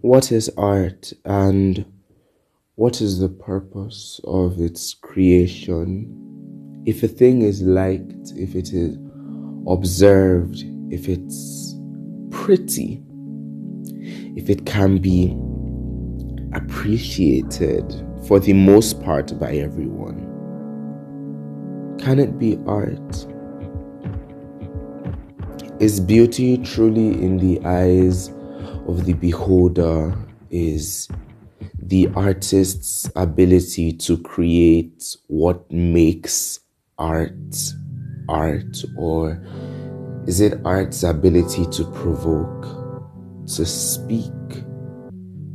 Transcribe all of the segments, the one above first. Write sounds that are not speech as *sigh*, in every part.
what is art and what is the purpose of its creation? If a thing is liked, if it is observed, if it's pretty, if it can be appreciated for the most part by everyone, can it be art? Is beauty truly in the eyes of the beholder? Is the artist's ability to create what makes art art? Or is it art's ability to provoke, to speak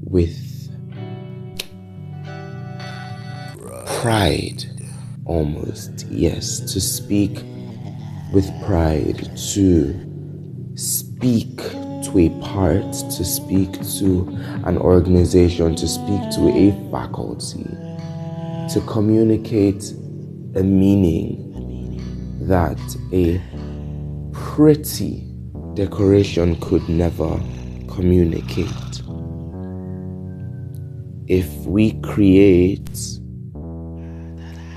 with pride? Almost, yes, to speak with pride, to speak to a part, to speak to an organization, to speak to a faculty, to communicate a meaning that a pretty decoration could never communicate. If we create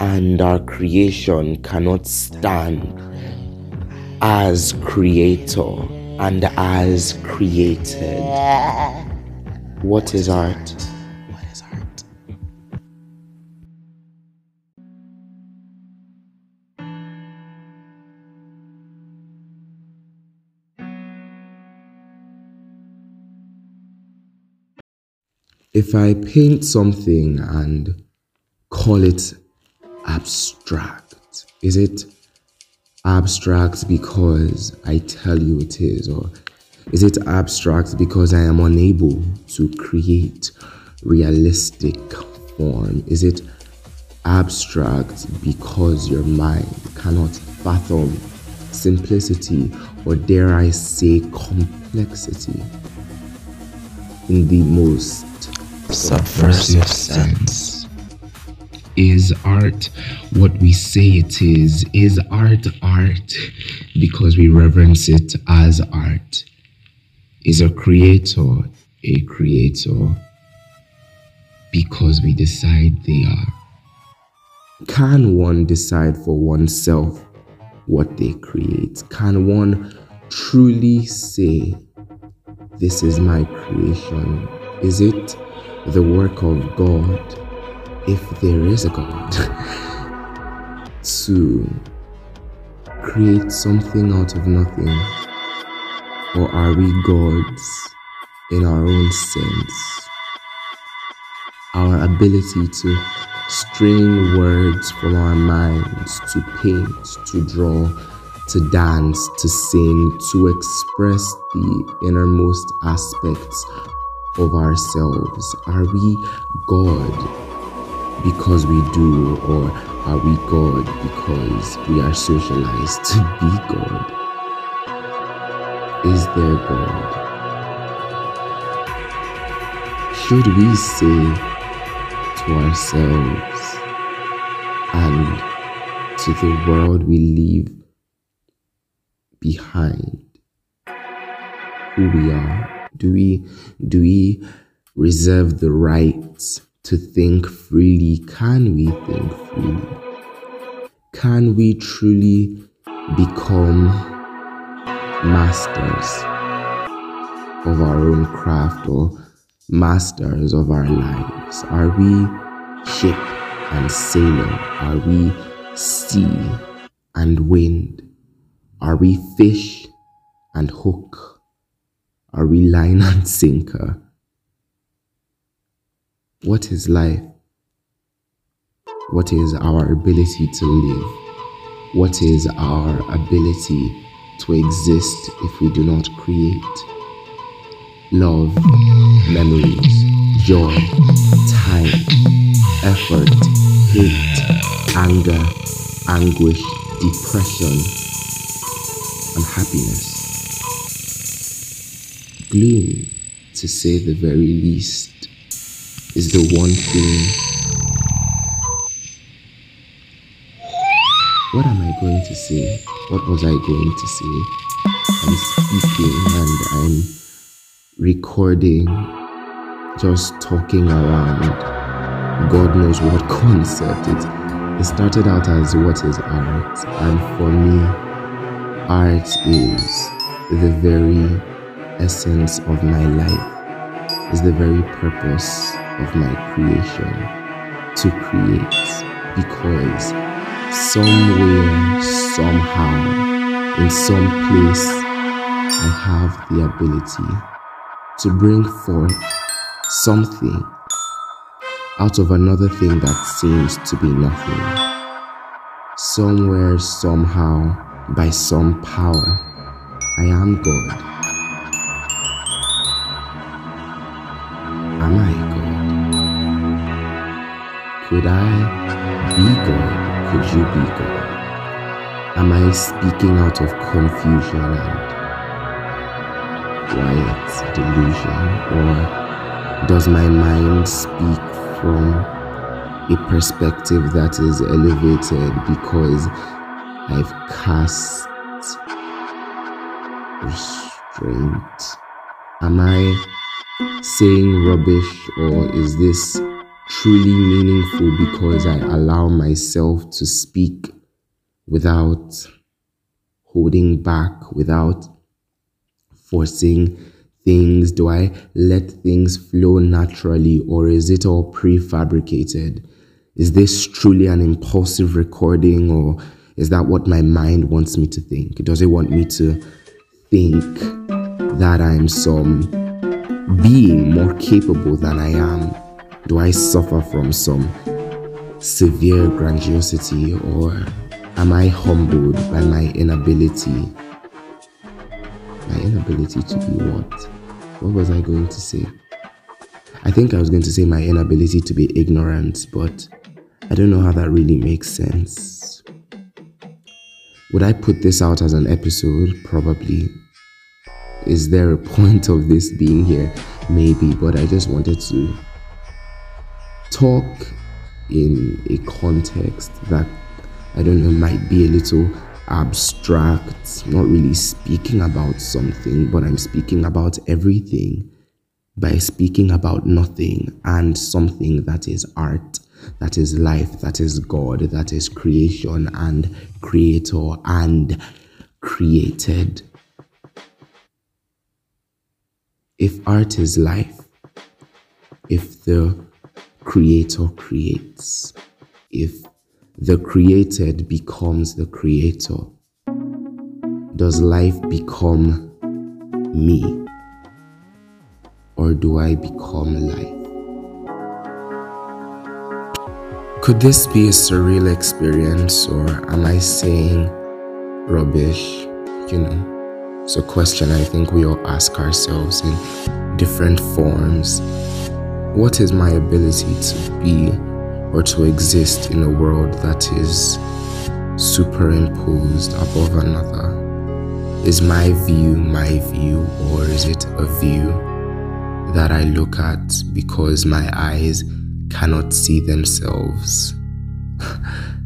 and our creation cannot stand as creator and as created. What is art? What is art? If I paint something and call it abstract, is it abstract because I tell you it is? Or is it abstract because I am unable to create realistic form? Is it abstract because your mind cannot fathom simplicity or dare I say complexity in the most subversive sense? Is art what we say it is? Is art art because we reverence it as art? Is a creator a creator because we decide they are? Can one decide for oneself what they create? Can one truly say, This is my creation? Is it the work of God? If there is a God, to create something out of nothing? Or are we gods in our own sense? Our ability to string words from our minds, to paint, to draw, to dance, to sing, to express the innermost aspects of ourselves. Are we God because we do, or are we God because we are socialized to be God? Is there God? Should we say to ourselves and to the world we leave behind who we are? Do we do we reserve the right to think freely. Can we think freely? Can we truly become masters of our own craft or masters of our lives? Are we ship and sailor? Are we sea and wind? Are we fish and hook? Are we line and sinker? What is life? What is our ability to live? What is our ability to exist if we do not create? Love, memories, joy, time, effort, hate, anger, anguish, depression, unhappiness, gloom, to say the very least is the one thing. What am I going to say? What was I going to say? I'm speaking and I'm recording just talking around God knows what *laughs* concept. It, it started out as what is art, and for me, art is the very essence of my life, is the very purpose of my creation to create because somewhere, somehow, in some place, I have the ability to bring forth something out of another thing that seems to be nothing. Somewhere, somehow, by some power, I am God. Am I? Could I be God? Could you be God? Am I speaking out of confusion and quiet delusion? Or does my mind speak from a perspective that is elevated because I've cast restraint? Am I saying rubbish or is this truly meaningful because I allow myself to speak without holding back, without forcing things? Do I let things flow naturally or is it all prefabricated? Is this truly an impulsive recording or is that what my mind wants me to think? Does it want me to think that I'm some being more capable than I am? Do I suffer from some severe grandiosity or am I humbled by my inability? My inability to be what? What was I going to say? I think I was going to say my inability to be ignorant, but I don't know how that really makes sense. Would I put this out as an episode? Probably. Is there a *laughs* point of this being here? Maybe, but I just wanted to talk in a context that I don't know might be a little abstract, not really speaking about something, but I'm speaking about everything by speaking about nothing and something that is art, that is life, that is God, that is creation and creator and created. If art is life, if the creator creates, if the created becomes the creator? Does life become me? Or do I become life? Could this be a surreal experience or am I saying rubbish? You know, it's a question I think we all ask ourselves in different forms. What is my ability to be or to exist in a world that is superimposed above another? Is my view my view, or is it a view that I look at because my eyes cannot see themselves? *laughs*